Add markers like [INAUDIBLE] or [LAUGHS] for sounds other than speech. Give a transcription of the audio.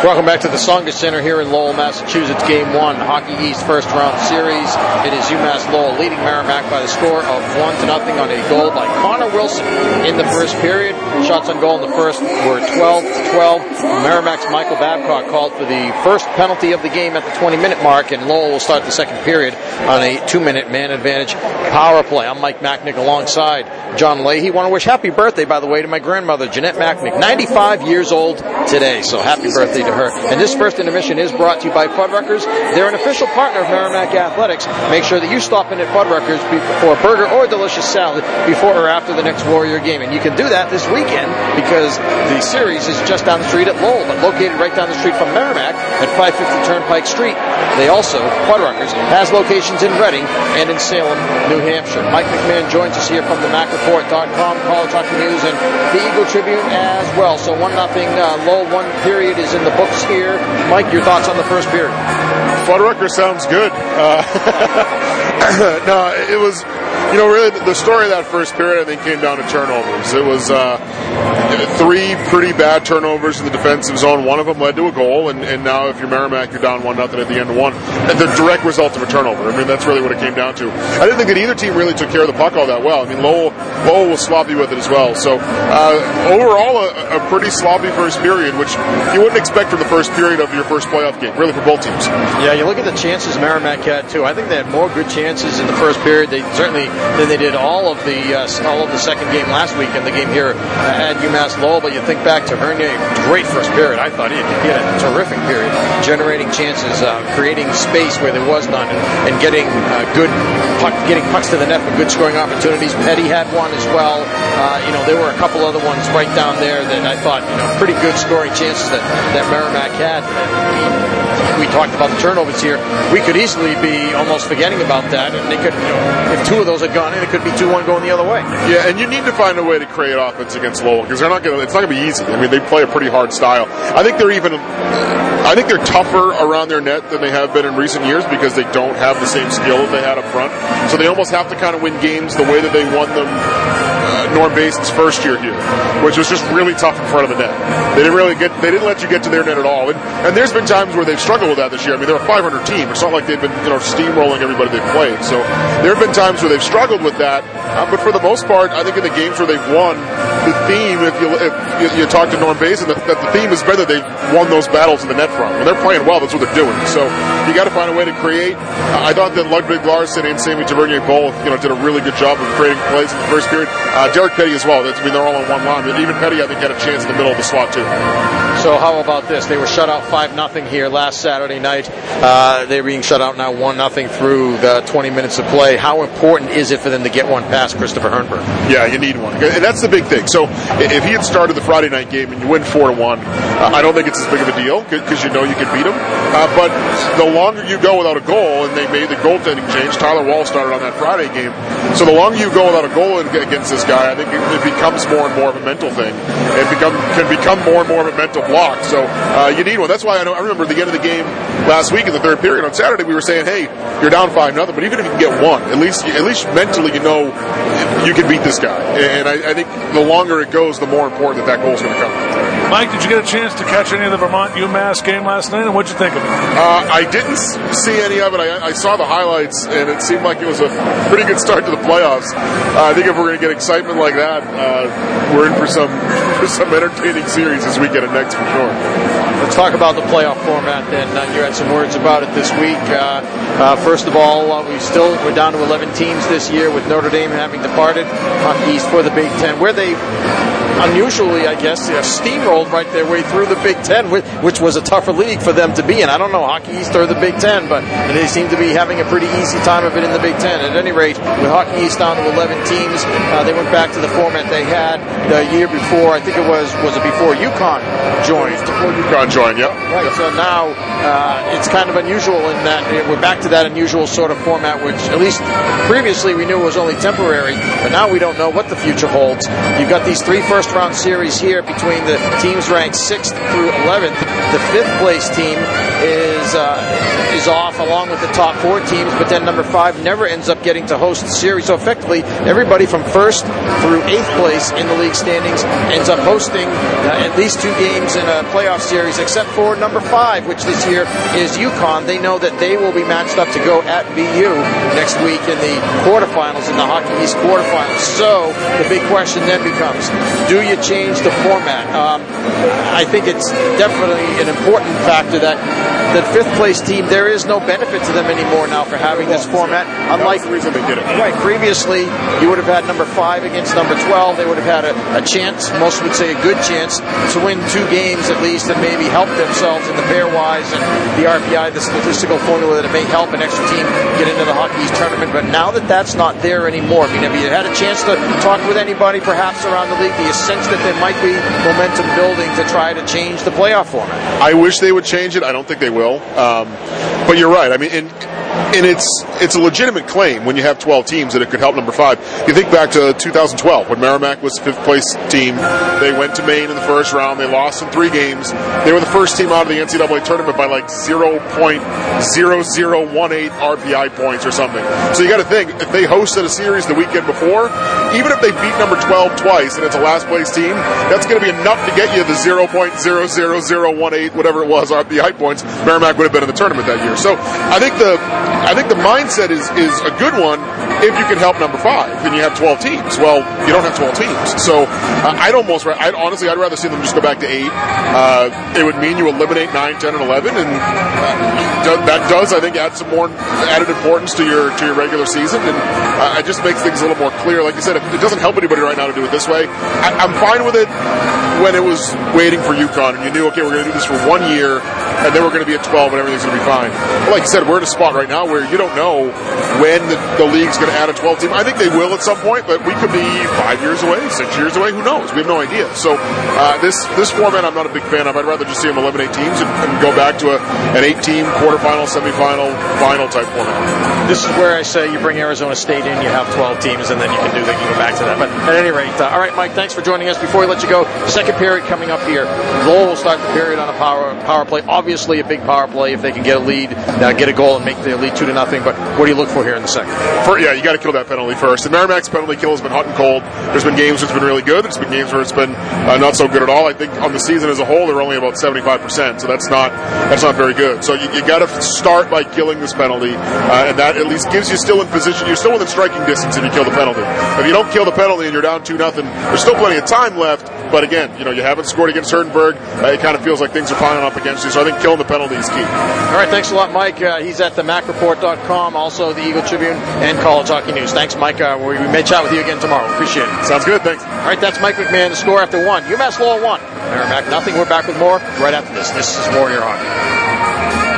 Welcome back to the Tsongas Center here in Lowell, Massachusetts. Game one, Hockey East first round series. It is UMass Lowell leading Merrimack by the score of one to nothing on a goal by Connor Wilson in the first period. Shots on goal in the first were 12 to 12. Merrimack's Michael Babcock called for the first penalty of the game at the 20 minute mark, and Lowell will start the second period on a two minute man advantage power play. I'm Mike Macknick alongside John Leahy. Want to wish happy birthday, by the way, to my grandmother, Jeanette Macknick, 95 years old today. So happy birthday to her. And this first intermission is brought to you by Fuddruckers. They're an official partner of Merrimack Athletics. Make sure that you stop in at Fuddruckers for a burger or a delicious salad before or after the next Warrior game. And you can do that this weekend because the series is just down the street at Lowell, but located right down the street from Merrimack at 550 Turnpike Street. They also, Fuddruckers, has locations in Reading and in Salem, New Hampshire. Mike McMahon joins us here from the MacReport.com, College Hockey News, and the Eagle Tribune as well. So one nothing uh, Lowell one period is in the books here here. Mike, your thoughts on the first period? Fuddrucker sounds good. Uh, [LAUGHS] no, it was you know, really, the story of that first period, I think, came down to turnovers. It was uh, three pretty bad turnovers in the defensive zone. One of them led to a goal, and, and now if you're Merrimack, you're down one nothing at the end of one. The direct result of a turnover. I mean, that's really what it came down to. I didn't think that either team really took care of the puck all that well. I mean, Lowell, Lowell was sloppy with it as well. So uh, overall, a, a pretty sloppy first period, which you wouldn't expect from the first period of your first playoff game, really for both teams. Yeah, you look at the chances Merrimack had too. I think they had more good chances in the first period. They certainly than they did all of the uh, all of the second game last week and the game here at UMass Lowell. But you think back to Hernier, great first period. I thought he had, a terrific period, generating chances, uh, creating space where there was none, and, and getting uh, good puck, getting pucks to the net for good scoring opportunities. Petti had one as well. Uh, you know, there were a couple other ones right down there that I thought you know pretty good scoring chances that that Merrimack had. We talked about the turnovers here. We could easily be almost forgetting about that, and they could, you know, if two of those had gone in, it could be two one going the other way. Yeah, and you need to find a way to create offense against Lowell because they're not going. It's not going to be easy. I mean, they play a pretty hard style. I think they're even. I think they're tougher around their net than they have been in recent years because they don't have the same skill that they had up front. So they almost have to kind of win games the way that they won them uh, Norm Bazin's first year here, which was just really tough in front of the net. They didn't really get, they didn't let you get to their net at all. And, and there's been times where they've struggled with that this year. I mean, they're a 500 team. It's not like they've been, you know, steamrolling everybody they've played. So there have been times where they've struggled with that. Uh, but for the most part, I think in the games where they've won, the theme, if you if you, you talk to Norm Bazin, that, that, the theme has been that they've won those battles in the net front. When they're playing well, that's what they're doing. So you got to find a way to create. Uh, I thought that Ludvig Larsson and Sammy Tavernier both, you know, did a really good job of creating plays in the first period. Uh, Derek Petti as well. That's I mean, they're all on one line. But even Petti, I think, had a chance in the middle of the slot too. So how about this? They were shut out five nothing here last Saturday night. Uh, they're being shut out now one nothing through the 20 minutes of play. How important is it for them to get one past Christoffer Hernberg? Yeah, you need one, and that's the big thing. So if he had started the Friday night game and you win four to one, uh, I don't think it's as big of a deal because you know you can beat him. Uh, but the longer you go without a goal, and they made the goaltending change, Tyler Wall started on that Friday game. So the longer you go without a goal against this guy, I think it becomes more and more of a mental thing. It become can become more and more of a mental block. So uh, you need one. That's why I know. I remember the end of the game last week in the third period on Saturday, we were saying, "Hey, you're down five nothing, but even if you can get one, at least at least mentally, you know you can beat this guy." And I, I think the longer it goes, the more important that that goal is going to come. Mike, did you get a chance to catch any of the Vermont UMass game last night, and what'd you think of it? Uh, I didn't see any of it. I, I, saw the highlights, and it seemed like it was a pretty good start to the playoffs. Uh, I think if we're going to get excitement like that, uh, we're in for some for [LAUGHS] some entertaining series this weekend and next for sure. Let's talk about the playoff format then. Uh, you had some words about it this week. Uh, uh, first of all, uh, we still we're down to 11 teams this year with Notre Dame having departed Hockey East for the Big Ten, where they unusually, I guess, they steamrolled right their way through the Big Ten, which was a tougher league for them to be in. I don't know Hockey East or the Big Ten, but they seem to be having a pretty easy time of it in the Big Ten. At any rate, with Hockey East down to 11 teams, uh, they went back to the format they had the year before. I think it was was it before UConn joined? Before UConn joined, yep. Right. Yep. So now uh, it's kind of unusual in that we're back to that unusual sort of format, which at least previously we knew was only temporary, but now we don't know what the future holds. You've got these three first round series here between the teams ranked 6th through 11th. The fifth place team is uh, is off along with the top four teams, but then number five never ends up getting to host the series. So effectively, everybody from first through eighth place in the league standings ends up hosting uh, at least two games in a playoff series, except for number five, which this year is UConn. They know that they will be matched up to go at BU next week in the quarterfinals, in the Hockey East quarterfinals. So the big question then becomes, do you change the format? Um, I think it's definitely an important factor that the fifth place team, there is no benefit to them anymore now for having this format. Unlike the reason they did it. Right. Previously, you would have had number five against number 12. They would have had a, a chance, most would say a good chance, to win two games at least and maybe help themselves in the pairwise and the RPI, the statistical formula that it may help an extra team get into the Hockey East tournament. But now that that's not there anymore, I mean, have you had a chance to talk with anybody perhaps around the league? Do you sense that there might be momentum building to try to change the playoff format? I wish they would change it. I don't think they will. Um, but you're right. I mean, and, and it's it's a legitimate claim when you have 12 teams that it could help number five. You think back to 2012 when Merrimack was the fifth place team. They went to Maine in the first round. They lost in three games. They were the first team out of the NCAA tournament by like 0.0018 RPI points or something. So you got to think if they hosted a series the weekend before, even if they beat number 12 twice and it's a last place team, that's going to be enough to get you the 0.00018 whatever it was RPI points. Merrimack would have been in the tournament that year. So I think the I think the mindset is is a good one if you can help number five then you have 12 teams. Well, you don't have 12 teams. So uh, I'd almost, I'd, honestly, I'd rather see them just go back to eight. Uh, it would mean you eliminate 9, 10, and 11, and uh, that does, I think, add some more added importance to your to your regular season, and uh, it just makes things a little more clear. Like you said, it doesn't help anybody right now to do it this way. I, I'm fine with it when it was waiting for UConn, and you knew, okay, we're going to do this for one year, and then we're going to be at 12, and everything's going to be fine. But like you said, we're in a spot right now where you don't know when the, the league's going to add a 12 team. I think they will at some point, but we could be five years away, six years away. Who knows? We have no idea. So uh, this this format, I'm not a big fan of. I'd rather just see them eliminate teams and, and go back to a, an eight-team quarterfinal, semifinal, final type format. This is where I say you bring Arizona State in, you have 12 teams, and then you can do that. You go back to that. But at any rate, uh, all right, Mike. Thanks for joining us. Before we let you go, second period coming up here. Lowell will start the period on a power power play. Obviously, a big power play if they can get a lead, uh, get a goal, and make the lead two to nothing. But what do you look for here in the second? For, yeah, you got to kill that penalty first. The Merrimack's penalty kill has been hot and cold. There's been games where it's been really good. There's been games where it's been uh, not so good at all. I think on the season as a whole, they're only about 75%, so that's not that's not very good. So you, you got to start by killing this penalty, uh, and that at least gives you still in position. You're still within striking distance if you kill the penalty. If you don't kill the penalty and you're down two nothing, there's still plenty of time left. But again, you know you haven't scored against Hernberg. Uh, it kind of feels like things are piling up against you. So I think killing the penalty is key. All right, thanks a lot, Mike. Uh, he's at the MacReport.com, also the Eagle Tribune and College Hockey News. Thanks, Mike. Uh, we may chat with you again tomorrow. Appreciate it. Sounds good. Thanks. All right, that's Mike McMahon. The score after one. UMass Lowell one. Merrimack nothing. We're back with more right after this. This is Warrior Hockey.